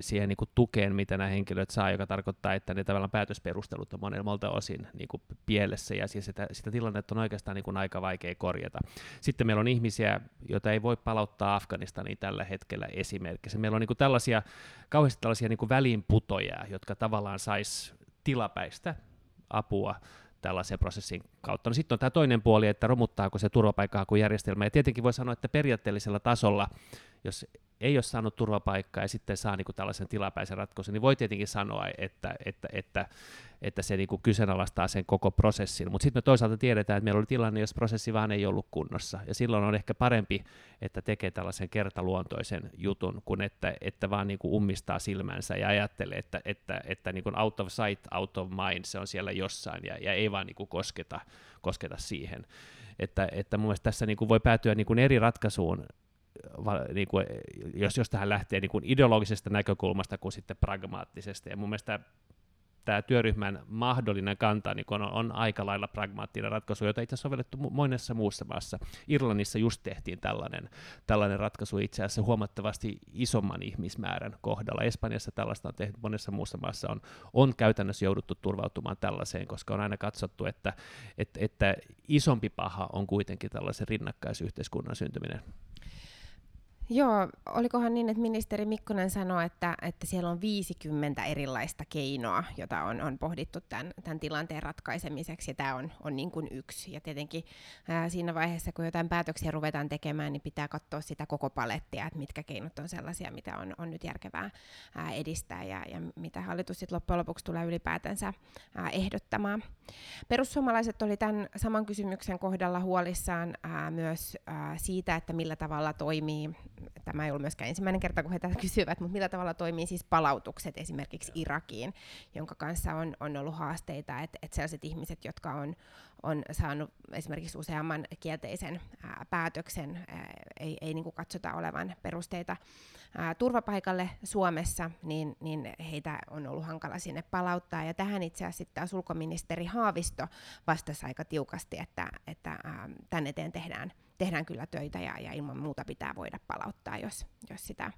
siihen niin kuin tukeen, mitä nämä henkilöt saa, joka tarkoittaa, että ne tavallaan päätösperustelut on monelta osin niin kuin pielessä, ja siis sitä, sitä tilannetta on oikeastaan niin kuin aika vaikea korjata. Sitten meillä on ihmisiä, joita ei voi palauttaa Afganistaniin tällä hetkellä esimerkiksi. Meillä on niin kuin tällaisia, kauheasti tällaisia niin kuin väliinputoja, jotka tavallaan sais tilapäistä apua tällaisen prosessin kautta. No sitten on tämä toinen puoli, että romuttaako se turvapaikkahakujärjestelmä. Ja tietenkin voi sanoa, että periaatteellisella tasolla, jos ei ole saanut turvapaikkaa ja sitten saa niin kuin tällaisen tilapäisen ratkaisun, niin voi tietenkin sanoa, että, että, että, että se niin kuin kyseenalaistaa sen koko prosessin. Mutta sitten me toisaalta tiedetään, että meillä oli tilanne, jos prosessi vaan ei ollut kunnossa. Ja silloin on ehkä parempi, että tekee tällaisen kertaluontoisen jutun, kuin että, että vaan niin kuin ummistaa silmänsä ja ajattelee, että, että, että niin kuin out of sight, out of mind, se on siellä jossain ja, ja ei vaan niin kuin kosketa, kosketa siihen. Että, että mun mielestä tässä niin kuin voi päätyä niin kuin eri ratkaisuun niin kuin, jos, jos tähän lähtee niin kuin ideologisesta näkökulmasta kuin sitten pragmaattisesta. Ja mun mielestä tämä työryhmän mahdollinen kanta niin on, on aika lailla pragmaattinen ratkaisu, jota itse asiassa sovellettu monessa muussa maassa. Irlannissa just tehtiin tällainen, tällainen ratkaisu itse asiassa huomattavasti isomman ihmismäärän kohdalla. Espanjassa tällaista on tehty, monessa muussa maassa on, on käytännössä jouduttu turvautumaan tällaiseen, koska on aina katsottu, että, että, että isompi paha on kuitenkin tällaisen rinnakkaisyhteiskunnan syntyminen. Joo, olikohan niin, että ministeri Mikkonen sanoi, että, että siellä on 50 erilaista keinoa, jota on, on pohdittu tämän, tämän tilanteen ratkaisemiseksi, ja tämä on, on niin kuin yksi. Ja tietenkin ää, siinä vaiheessa, kun jotain päätöksiä ruvetaan tekemään, niin pitää katsoa sitä koko palettia, että mitkä keinot on sellaisia, mitä on, on nyt järkevää ää, edistää, ja, ja mitä hallitus sitten loppujen lopuksi tulee ylipäätänsä ää, ehdottamaan. Perussuomalaiset oli tämän saman kysymyksen kohdalla huolissaan ää, myös ää, siitä, että millä tavalla toimii tämä ei ollut myöskään ensimmäinen kerta, kun he tätä kysyvät, mutta millä tavalla toimii siis palautukset esimerkiksi Irakiin, jonka kanssa on, on ollut haasteita, että, että sellaiset ihmiset, jotka on, on saanut esimerkiksi useamman kielteisen ää, päätöksen, ää, ei, ei niin kuin katsota olevan perusteita ää, turvapaikalle Suomessa, niin, niin heitä on ollut hankala sinne palauttaa. Ja tähän itse asiassa taas ulkoministeri Haavisto vastasi aika tiukasti, että, että ää, tänne eteen tehdään tehdään kyllä töitä ja, ja ilman muuta pitää voida palauttaa, jos, jos sitä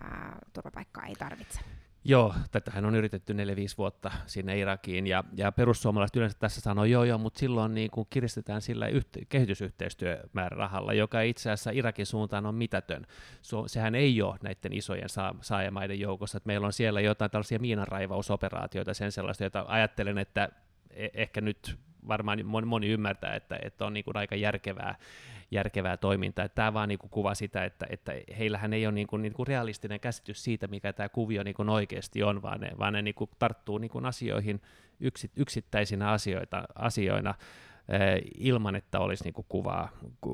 ää, turvapaikkaa ei tarvitse. Joo, tätähän on yritetty 4-5 vuotta sinne Irakiin, ja, ja perussuomalaiset yleensä tässä sanoo, joo joo, mutta silloin niin kuin kiristetään sillä yhte- kehitysyhteistyömäärärahalla, joka itse asiassa Irakin suuntaan on mitätön. So, sehän ei ole näiden isojen saa, saajamaiden joukossa, että meillä on siellä jotain tällaisia miinanraivausoperaatioita, sen sellaista, joita ajattelen, että e- ehkä nyt varmaan moni, ymmärtää, että, että on niin kuin aika järkevää, järkevää toimintaa. Tämä vaan niin kuin kuvaa sitä, että, että heillähän ei ole niin kuin, niin kuin realistinen käsitys siitä, mikä tämä kuvio niin kuin oikeasti on, vaan ne, vaan ne niin kuin tarttuu niin kuin asioihin yksi, yksittäisinä asioita, asioina, ilman, että olisi niin kuin kuvaa,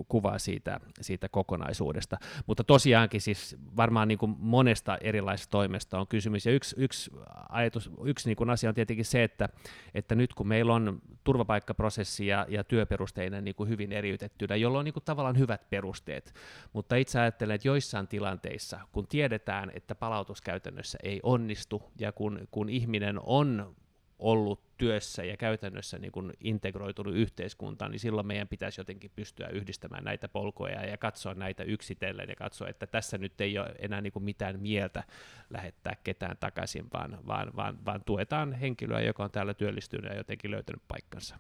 kuvaa siitä, siitä kokonaisuudesta. Mutta tosiaankin siis varmaan niin kuin monesta erilaisesta toimesta on kysymys. Ja yksi, yksi, ajatus, yksi niin kuin asia on tietenkin se, että, että nyt kun meillä on turvapaikkaprosessi ja, ja työperusteinen niin kuin hyvin eriytettynä, jolloin on niin kuin tavallaan hyvät perusteet, mutta itse ajattelen, että joissain tilanteissa, kun tiedetään, että palautuskäytännössä ei onnistu, ja kun, kun ihminen on ollut työssä ja käytännössä niin kuin integroitunut yhteiskuntaan, niin silloin meidän pitäisi jotenkin pystyä yhdistämään näitä polkoja ja katsoa näitä yksitellen ja katsoa, että tässä nyt ei ole enää niin kuin mitään mieltä lähettää ketään takaisin, vaan, vaan, vaan, vaan tuetaan henkilöä, joka on täällä työllistynyt ja jotenkin löytänyt paikkansa.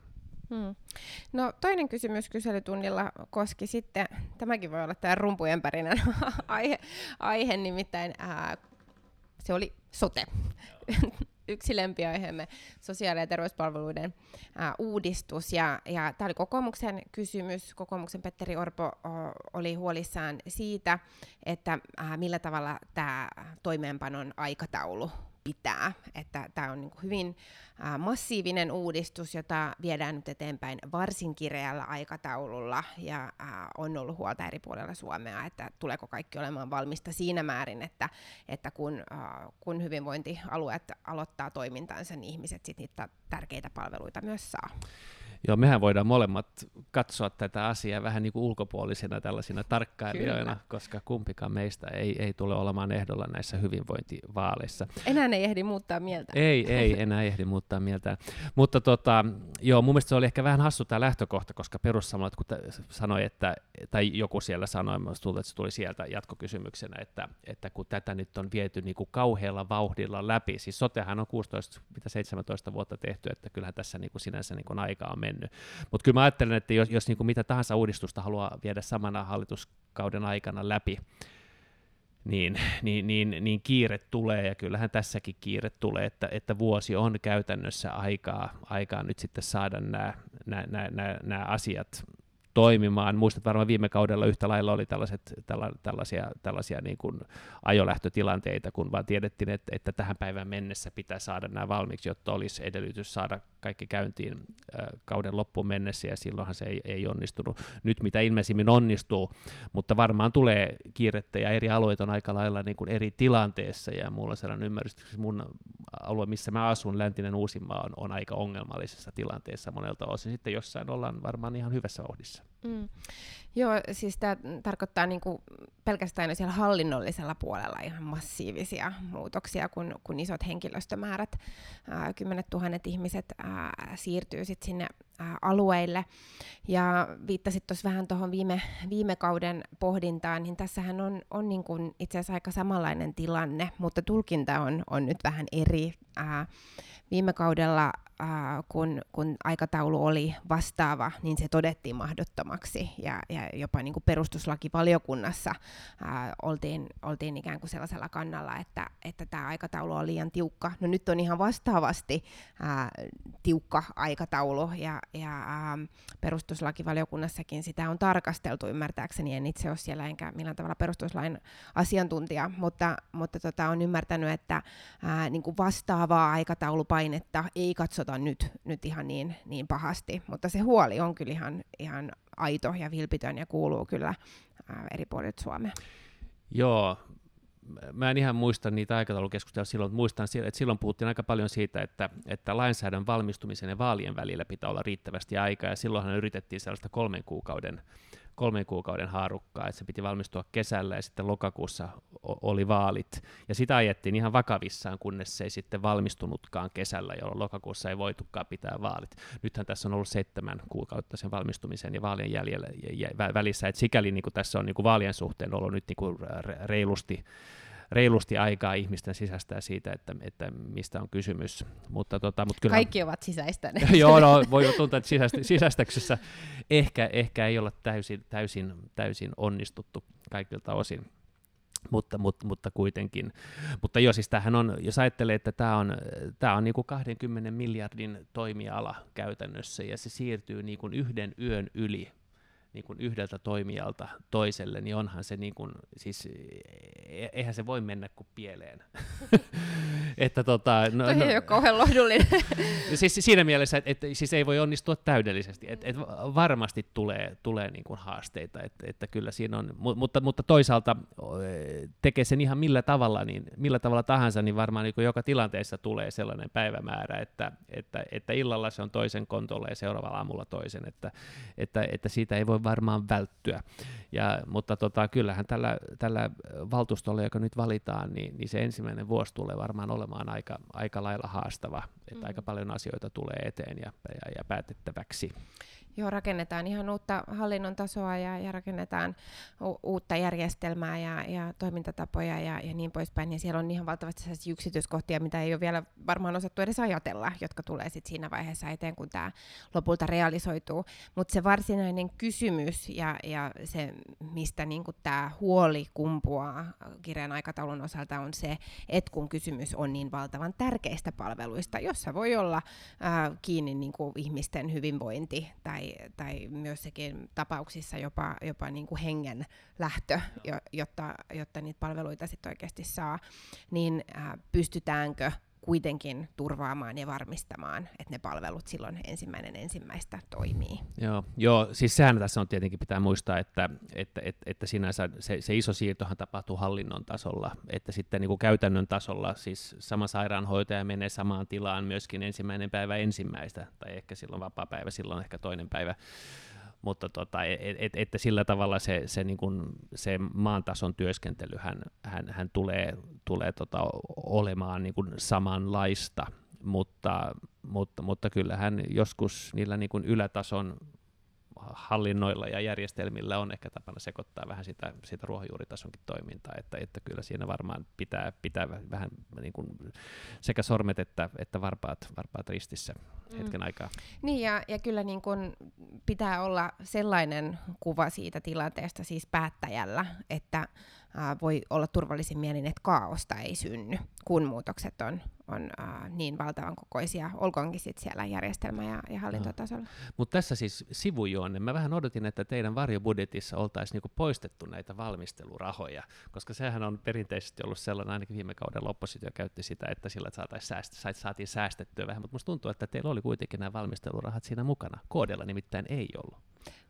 Hmm. No toinen kysymys kyselytunnilla koski sitten, tämäkin voi olla tämä rumpujen pärinen aihe, aihe, nimittäin ää, se oli sote yksi lempiaiheemme, sosiaali- ja terveyspalveluiden ää, uudistus. Ja, ja tämä oli kokoomuksen kysymys. Kokoomuksen Petteri Orpo o, oli huolissaan siitä, että ää, millä tavalla tämä toimeenpanon aikataulu pitää. Että tämä on niin hyvin ä, massiivinen uudistus, jota viedään nyt eteenpäin varsin kireällä aikataululla ja ä, on ollut huolta eri puolilla Suomea, että tuleeko kaikki olemaan valmista siinä määrin, että, että kun, ä, kun hyvinvointialueet aloittaa toimintansa, niin ihmiset sit niitä tärkeitä palveluita myös saa. Joo, mehän voidaan molemmat katsoa tätä asiaa vähän niin kuin ulkopuolisina tällaisina tarkkailijoina, Kyllä. koska kumpikaan meistä ei, ei tule olemaan ehdolla näissä hyvinvointivaaleissa. Enää ei ehdi muuttaa mieltä. Ei, ei enää ehdi muuttaa mieltä. Mutta tota, joo, mun mielestä se oli ehkä vähän hassu tämä lähtökohta, koska perussamalaiset kun sanoi, että, tai joku siellä sanoi, tuntuu, että se tuli sieltä jatkokysymyksenä, että, että kun tätä nyt on viety niin kuin kauhealla vauhdilla läpi, siis sotehan on 16, mitä 17 vuotta tehty, että kyllähän tässä niin kuin sinänsä niin kuin aika on mennyt mennyt. Mutta kyllä mä ajattelen, että jos, jos niin kuin mitä tahansa uudistusta haluaa viedä samana hallituskauden aikana läpi, niin, niin, niin, niin kiire tulee, ja kyllähän tässäkin kiire tulee, että, että vuosi on käytännössä aikaa, aikaa nyt sitten saada nämä, nämä, nämä, nämä asiat toimimaan. Muistat varmaan viime kaudella yhtä lailla oli tällaiset, tälla, tällaisia, tällaisia niin kuin ajolähtötilanteita, kun vaan tiedettiin, että, että tähän päivään mennessä pitää saada nämä valmiiksi, jotta olisi edellytys saada kaikki käyntiin kauden loppuun mennessä, ja silloinhan se ei, ei onnistunut. Nyt mitä ilmeisimmin onnistuu, mutta varmaan tulee kiirettä, ja eri alueet on aika lailla niin kuin eri tilanteessa, ja mulla on sellainen ymmärrys, että mun alue, missä mä asun, läntinen Uusimaa, on, on aika ongelmallisessa tilanteessa monelta osin. Sitten jossain ollaan varmaan ihan hyvässä vauhdissa. Mm. Joo, siis tämä tarkoittaa niinku pelkästään siellä hallinnollisella puolella ihan massiivisia muutoksia, kun, kun isot henkilöstömäärät, ää, kymmenet tuhannet ihmiset ää, siirtyy sit sinne ää, alueille. Ja viittasit tuossa vähän tuohon viime, viime kauden pohdintaan, niin tässähän on, on niinku itse asiassa aika samanlainen tilanne, mutta tulkinta on, on nyt vähän eri. Ää, viime kaudella äh, kun, kun aikataulu oli vastaava, niin se todettiin mahdottomaksi. Ja, ja jopa niin kuin perustuslakivaliokunnassa äh, oltiin, oltiin ikään kuin sellaisella kannalla, että, että tämä aikataulu on liian tiukka. No nyt on ihan vastaavasti äh, tiukka aikataulu. Ja, ja äh, perustuslakivaliokunnassakin sitä on tarkasteltu. Ymmärtääkseni, en itse ole siellä enkä millään tavalla perustuslain asiantuntija, mutta, mutta tota, on ymmärtänyt, että äh, niin kuin vastaavaa aikataulupainetta ei katsota puhuta nyt, nyt ihan niin, niin pahasti, mutta se huoli on kyllä ihan, ihan aito ja vilpitön ja kuuluu kyllä ää, eri puolet Suomea. Joo, mä en ihan muista niitä aikataulukeskusteluja silloin, mutta muistan, että silloin puhuttiin aika paljon siitä, että, että lainsäädännön valmistumisen ja vaalien välillä pitää olla riittävästi aikaa, ja silloinhan yritettiin sellaista kolmen kuukauden kolmen kuukauden haarukkaa, että se piti valmistua kesällä ja sitten lokakuussa oli vaalit. Ja sitä ajettiin ihan vakavissaan, kunnes se ei sitten valmistunutkaan kesällä, jolloin lokakuussa ei voitukaan pitää vaalit. Nythän tässä on ollut seitsemän kuukautta sen valmistumisen ja vaalien jäljellä, välissä, että sikäli niin kuin tässä on niin kuin vaalien suhteen ollut nyt niin kuin reilusti reilusti aikaa ihmisten sisäistää siitä, että, että mistä on kysymys. Mutta, tota, mutta kyllä, Kaikki ovat sisäistäneet. joo, no, voi tuntua, että sisäist, sisäistäksessä ehkä, ehkä ei olla täysin, täysin, täysin onnistuttu kaikilta osin mutta, mutta, mutta kuitenkin. Mutta joo, siis tämähän on, jos ajattelee, että tämä on, tämä on niin kuin 20 miljardin toimiala käytännössä, ja se siirtyy niin kuin yhden yön yli niin kuin yhdeltä toimijalta toiselle, niin onhan se niin kuin, siis e-, eihän se voi mennä kuin pieleen. että tota, no, Toi no, ei ole kauhean lohdullinen. siis siinä mielessä, että, että siis ei voi onnistua täydellisesti, että, että varmasti tulee, tulee niin kuin haasteita, että, että kyllä siinä on, mutta, mutta toisaalta tekee sen ihan millä tavalla, niin millä tavalla tahansa, niin varmaan niin kuin joka tilanteessa tulee sellainen päivämäärä, että, että, että illalla se on toisen kontolla ja seuraavalla aamulla toisen, että, että, että siitä ei voi varmaan välttyä. Ja, mutta tota, kyllähän tällä, tällä valtuustolla, joka nyt valitaan, niin, niin se ensimmäinen vuosi tulee varmaan olemaan aika, aika lailla haastava, että mm. aika paljon asioita tulee eteen ja, ja, ja päätettäväksi. Joo, rakennetaan ihan uutta hallinnon tasoa ja, ja rakennetaan u- uutta järjestelmää ja, ja toimintatapoja ja, ja niin poispäin. Ja siellä on ihan valtavasti sellaisia yksityiskohtia, mitä ei ole vielä varmaan osattu edes ajatella, jotka tulee sit siinä vaiheessa eteen, kun tämä lopulta realisoituu. Mutta se varsinainen kysymys ja, ja se, mistä niinku tämä huoli kumpuaa kirjan aikataulun osalta, on se, että kun kysymys on niin valtavan tärkeistä palveluista, jossa voi olla ää, kiinni niinku ihmisten hyvinvointi tai tai, tai myös sekin tapauksissa jopa, jopa niin kuin hengen lähtö, jo, jotta, jotta niitä palveluita sitten oikeasti saa, niin pystytäänkö kuitenkin turvaamaan ja varmistamaan, että ne palvelut silloin ensimmäinen ensimmäistä toimii. Joo, joo siis sehän tässä on tietenkin pitää muistaa, että, että, että, että sinänsä se, se iso siirtohan tapahtuu hallinnon tasolla, että sitten niin kuin käytännön tasolla siis sama sairaanhoitaja menee samaan tilaan myöskin ensimmäinen päivä ensimmäistä, tai ehkä silloin vapaa päivä, silloin ehkä toinen päivä mutta tota, et, et, että sillä tavalla se, se, niin kuin, se maan tason työskentely hän, hän, hän tulee, tulee tota, olemaan niin kuin samanlaista, mutta, mutta, mutta kyllähän joskus niillä niin kuin ylätason hallinnoilla ja järjestelmillä on ehkä tapana sekoittaa vähän sitä, sitä ruohonjuuritasonkin toimintaa, että, että kyllä siinä varmaan pitää, pitää vähän niin kuin sekä sormet että, että varpaat, varpaat ristissä mm. hetken mm. aikaa. Niin ja, ja kyllä niin kuin pitää olla sellainen kuva siitä tilanteesta siis päättäjällä, että ää, voi olla turvallisin mielin, että kaaosta ei synny, kun muutokset on, on ää, niin valtavan kokoisia, olkoonkin sit siellä järjestelmä- ja, ja hallintotasolla. No. Mutta tässä siis sivujuonne. Mä vähän odotin, että teidän varjobudjetissa oltaisiin niinku poistettu näitä valmistelurahoja, koska sehän on perinteisesti ollut sellainen, ainakin viime kaudella oppositio käytti sitä, että sillä sääst- saatiin säästettyä vähän, mutta musta tuntuu, että teillä oli kuitenkin nämä valmistelurahat siinä mukana. Koodella nimittäin ei ollut.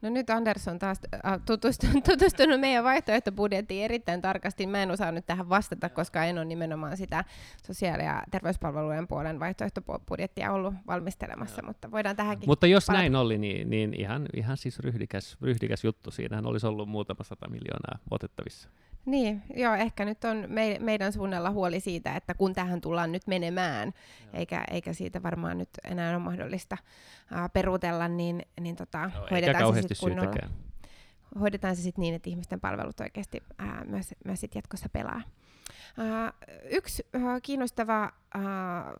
No nyt Andersson taas äh, tutustunut, tutustunut meidän vaihtoehtobudjettiin erittäin tarkasti. Mä en osaa nyt tähän vastata, koska en ole nimenomaan sitä sosiaali- ja terveyspalvelujen puolen vaihtoehtobudjettia ollut valmistelemassa, Joo. mutta voidaan tähänkin Mutta jos palata. näin oli, niin, niin ihan, ihan siis ryhdikäs, ryhdikäs juttu. Siinähän olisi ollut muutama sata miljoonaa otettavissa. Niin, joo, ehkä nyt on me, meidän suunnalla huoli siitä, että kun tähän tullaan nyt menemään, eikä, eikä siitä varmaan nyt enää ole mahdollista uh, peruutella, niin, niin tota, no, hoidetaan, se sit kunnolla, hoidetaan se sitten niin, että ihmisten palvelut oikeasti uh, myös, myös sit jatkossa pelaa. Uh, yksi uh, kiinnostava uh,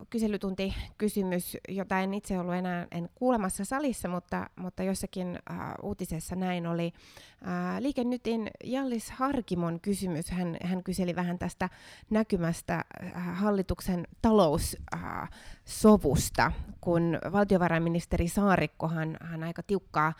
kyselytuntikysymys, jota en itse ollut enää en kuulemassa salissa, mutta, mutta jossakin uutisessa näin oli uh, Liike Nytin Jallis Harkimon kysymys. Hän, hän kyseli vähän tästä näkymästä hallituksen taloussovusta, kun valtiovarainministeri Saarikkohan hän aika tiukkaa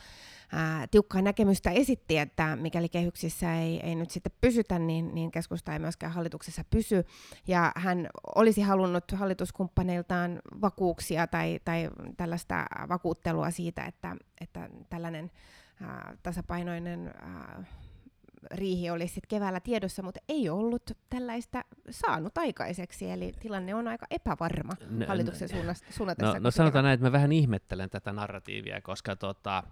ää, tiukkaa näkemystä esitti, että mikäli kehyksissä ei, ei nyt sitten pysytä, niin, niin keskusta ei myöskään hallituksessa pysy. Ja hän olisi halunnut hallituskumppaneiltaan vakuuksia tai, tai tällaista vakuuttelua siitä, että, että tällainen ää, tasapainoinen ää, riihi olisi sit keväällä tiedossa, mutta ei ollut tällaista saanut aikaiseksi, eli tilanne on aika epävarma no, hallituksen suunnatessa. No, no sanotaan näin, että mä vähän ihmettelen tätä narratiivia, koska tota,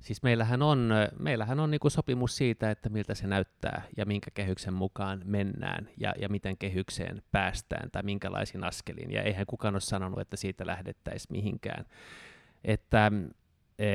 Siis meillähän on, meillähän on niinku sopimus siitä, että miltä se näyttää ja minkä kehyksen mukaan mennään ja, ja miten kehykseen päästään tai minkälaisiin askeliin. Ja eihän kukaan ole sanonut, että siitä lähdettäisiin mihinkään. Että e,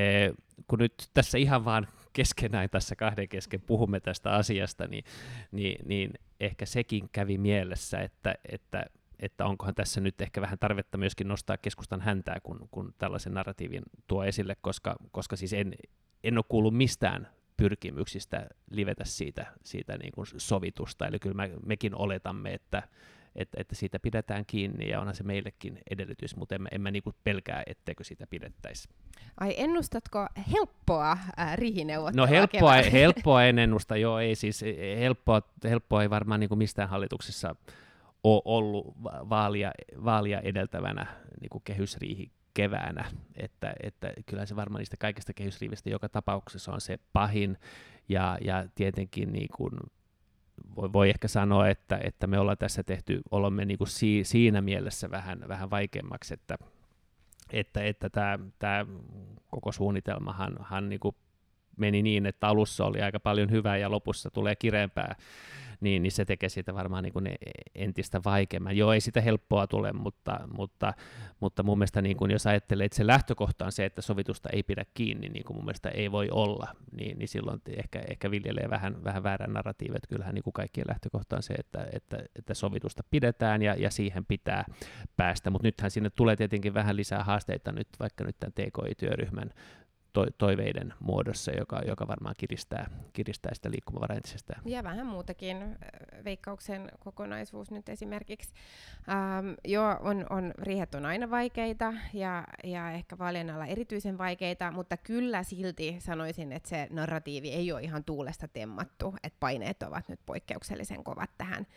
kun nyt tässä ihan vaan keskenään tässä kahden kesken puhumme tästä asiasta, niin, niin, niin ehkä sekin kävi mielessä, että, että, että onkohan tässä nyt ehkä vähän tarvetta myöskin nostaa keskustan häntää, kun, kun tällaisen narratiivin tuo esille, koska, koska siis en, en ole kuullut mistään pyrkimyksistä livetä siitä, siitä niin kuin sovitusta. Eli kyllä me, mekin oletamme, että, että, että siitä pidetään kiinni ja onhan se meillekin edellytys, mutta emme, emme niin kuin pelkää, etteikö sitä pidettäisi. Ai ennustatko helppoa äh, rihineuvottelua No helppoa, helppoa en ennusta, joo ei siis helppoa, helppoa ei varmaan niin kuin mistään hallituksessa ole ollut vaalia, vaalia edeltävänä niin kuin kehysriihi keväänä, että, että kyllä se varmaan niistä kaikista kehysriivistä joka tapauksessa on se pahin, ja, ja tietenkin niin kuin voi, voi ehkä sanoa, että, että me ollaan tässä tehty olemme niin kuin si, siinä mielessä vähän, vähän vaikeammaksi, että, että, että tämä, tämä koko suunnitelmahan hän niin kuin meni niin, että alussa oli aika paljon hyvää ja lopussa tulee kireempää niin, niin se tekee siitä varmaan niin kuin entistä vaikeamman. Joo, ei sitä helppoa tule, mutta, mutta, mutta mun mielestä niin kuin jos ajattelee, että se lähtökohta on se, että sovitusta ei pidä kiinni, niin kuin mun mielestä ei voi olla, niin, niin silloin ehkä, ehkä viljelee vähän, vähän väärän narratiivit. Kyllähän niin kuin kaikkien lähtökohta on se, että, että, että sovitusta pidetään ja, ja siihen pitää päästä, mutta nythän sinne tulee tietenkin vähän lisää haasteita nyt, vaikka nyt tämän TKI-työryhmän to- toiveiden muodossa, joka, joka varmaan kiristää, kiristää sitä liikkumavaraa entisestään. Ja vähän muutakin. Veikkauksen kokonaisuus nyt esimerkiksi. Ähm, joo, on, on, riihet on aina vaikeita ja, ja ehkä vaalien alla erityisen vaikeita, mutta kyllä silti sanoisin, että se narratiivi ei ole ihan tuulesta temmattu, että paineet ovat nyt poikkeuksellisen kovat tähän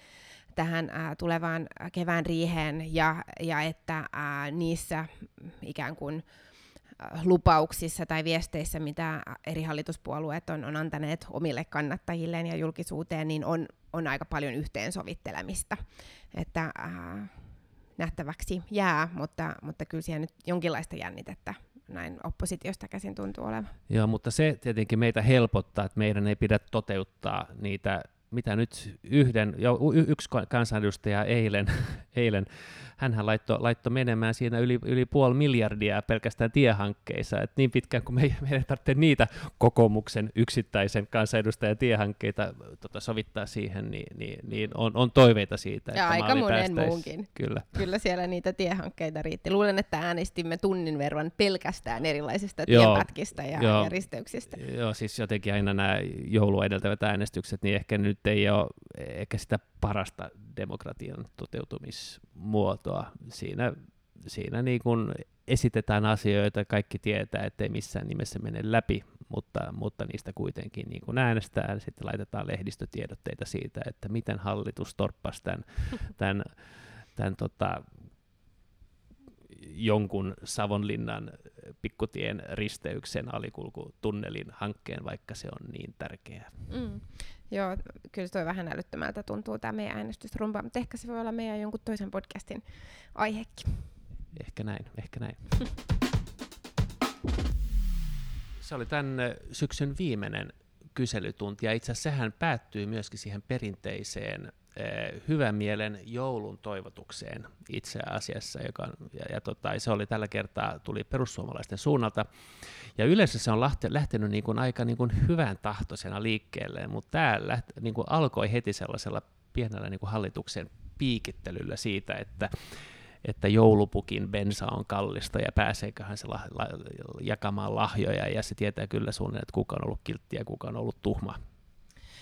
tähän ää, tulevaan kevään riiheen ja, ja että niissä ikään kuin lupauksissa tai viesteissä, mitä eri hallituspuolueet on, on antaneet omille kannattajilleen ja julkisuuteen, niin on, on aika paljon yhteensovittelemista. Että äh, nähtäväksi jää, mutta, mutta kyllä siellä nyt jonkinlaista jännitettä näin oppositiosta käsin tuntuu olevan. Joo, mutta se tietenkin meitä helpottaa, että meidän ei pidä toteuttaa niitä mitä nyt yhden, jo yksi kansanedustaja eilen, eilen hän laittoi, laittoi menemään siinä yli, yli puoli miljardia pelkästään tiehankkeissa, että niin pitkään kuin me, meidän tarvitsee niitä kokoomuksen yksittäisen kansanedustajan tiehankkeita tota, sovittaa siihen, niin, niin, niin on, on toiveita siitä, ja että aika monen muunkin. Kyllä. Kyllä siellä niitä tiehankkeita riitti. Luulen, että äänestimme tunnin verran pelkästään erilaisista tiepätkistä ja, joo, ja risteyksistä. Joo, siis jotenkin aina nämä joulua edeltävät äänestykset, niin ehkä nyt ei ole ehkä sitä parasta demokratian toteutumismuotoa. Siinä, siinä niin kuin esitetään asioita, kaikki tietää, ettei missään nimessä mene läpi, mutta, mutta niistä kuitenkin niin kuin äänestetään, sitten laitetaan lehdistötiedotteita siitä, että miten hallitus torppasi tämän, tämän, tämän tota, jonkun Savonlinnan pikkutien risteyksen alikulkutunnelin hankkeen, vaikka se on niin tärkeää. Mm. Joo, kyllä toi vähän älyttömältä tuntuu tämä meidän äänestysrumpa, mutta ehkä se voi olla meidän jonkun toisen podcastin aihekin. Ehkä näin, ehkä näin. se oli tämän syksyn viimeinen kyselytunti, ja itse asiassa sehän päättyy myöskin siihen perinteiseen hyvän mielen joulun toivotukseen itse asiassa, joka, ja, ja tota, se oli tällä kertaa, tuli perussuomalaisten suunnalta, ja yleensä se on lähtenyt, lähtenyt niin kuin aika niin kuin hyvän tahtoisena liikkeelle, mutta tämä lähti, niin kuin alkoi heti sellaisella pienellä niin kuin hallituksen piikittelyllä siitä, että että joulupukin bensa on kallista ja pääseeköhän se la, la, jakamaan lahjoja. Ja se tietää kyllä suunnilleen, että kuka on ollut kiltti ja kuka on ollut tuhma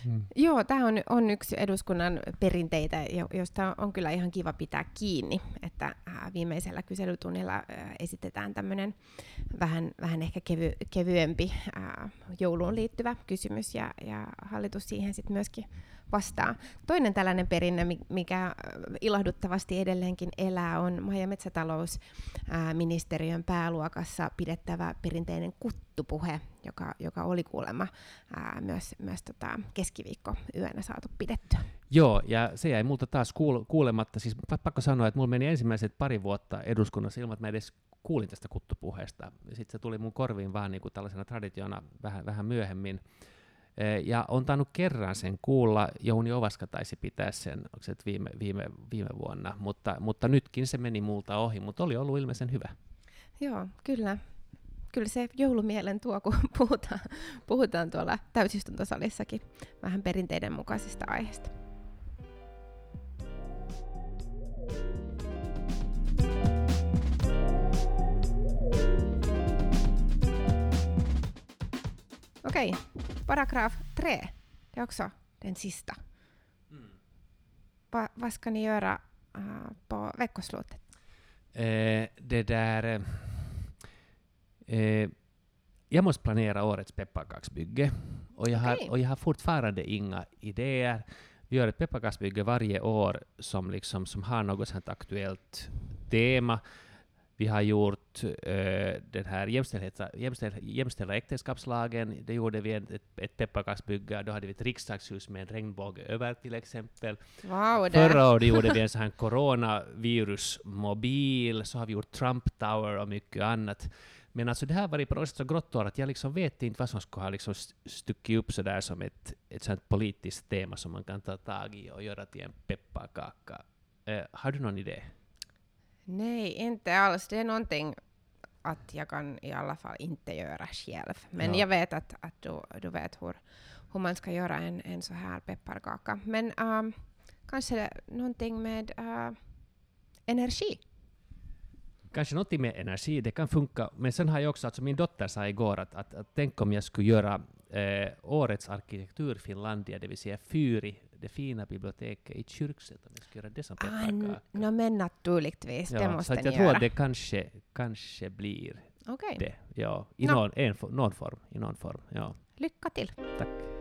Mm. Joo, tämä on, on yksi eduskunnan perinteitä, josta on kyllä ihan kiva pitää kiinni, että viimeisellä kyselytunnilla esitetään tämmöinen vähän, vähän ehkä kevy, kevyempi jouluun liittyvä kysymys, ja, ja hallitus siihen sitten myöskin vastaa. Toinen tällainen perinne, mikä ilahduttavasti edelleenkin elää, on maa- ja metsätalousministeriön pääluokassa pidettävä perinteinen kuttupuhe, joka, joka oli kuulemma ää, myös, myös tota keskiviikko yönä saatu pidettyä. Joo, ja se jäi multa taas kuul- kuulematta. Siis pakko sanoa, että mulla meni ensimmäiset pari vuotta eduskunnassa ilman, että mä edes kuulin tästä kuttupuheesta. Sitten se tuli mun korviin vaan niin kuin tällaisena traditiona vähän, vähän myöhemmin. Ja on tainnut kerran sen kuulla, Jouni Ovaska taisi pitää sen, onko se viime, viime, viime vuonna, mutta, mutta nytkin se meni multa ohi, mutta oli ollut ilmeisen hyvä. Joo, kyllä. kyllä se joulumielen tuo, kun puhutaan, puhutaan tuolla täysistuntosalissakin vähän perinteiden mukaisista aiheista. Okej, paragraf 3. Det är också den sista. Mm. Va, vad ska ni göra uh, på veckoslutet? Eh, det där... Eh, jag måste planera årets pepparkaksbygge och jag, okay. har, och jag har fortfarande inga idéer. Vi gör ett pepparkaksbygge varje år som, liksom, som har något sånt aktuellt tema. Vi har gjort uh, den här jämställ, jämställda äktenskapslagen, det gjorde vi ett, ett pepparkaksbygge, då hade vi ett riksdagshus med en regnbåge över till exempel. Wow, Förra året gjorde vi en sån här coronavirusmobil, så har vi gjort Trump Tower och mycket annat. Men alltså det här var på något sätt så grått år att jag liksom vet inte vad som skulle ha liksom stuckit upp så där som ett, ett sånt politiskt tema som man kan ta tag i och göra till en pepparkaka. Uh, har du någon idé? Nej, inte alls. Det är någonting att jag kan i alla fall inte göra själv. Men ja. jag vet att, att du, du vet hur, hur man ska göra en, en så här pepparkaka. Men um, kanske någonting med uh, energi. Kanske någonting med energi, det kan funka. Men sen har jag också, alltså min dotter sa igår att, att, att tänk om jag skulle göra eh, årets arkitektur Finlandia, det vill säga Fyri, det fina biblioteket i Kyrkslätt, om jag ska göra det som pepparkaka. Ah, no, men naturligtvis, ja, det måste så att jag ni tror göra. att det kanske, kanske blir okay. det. Ja, i no. någon, en, någon form. I någon form ja. Lycka till! Tack.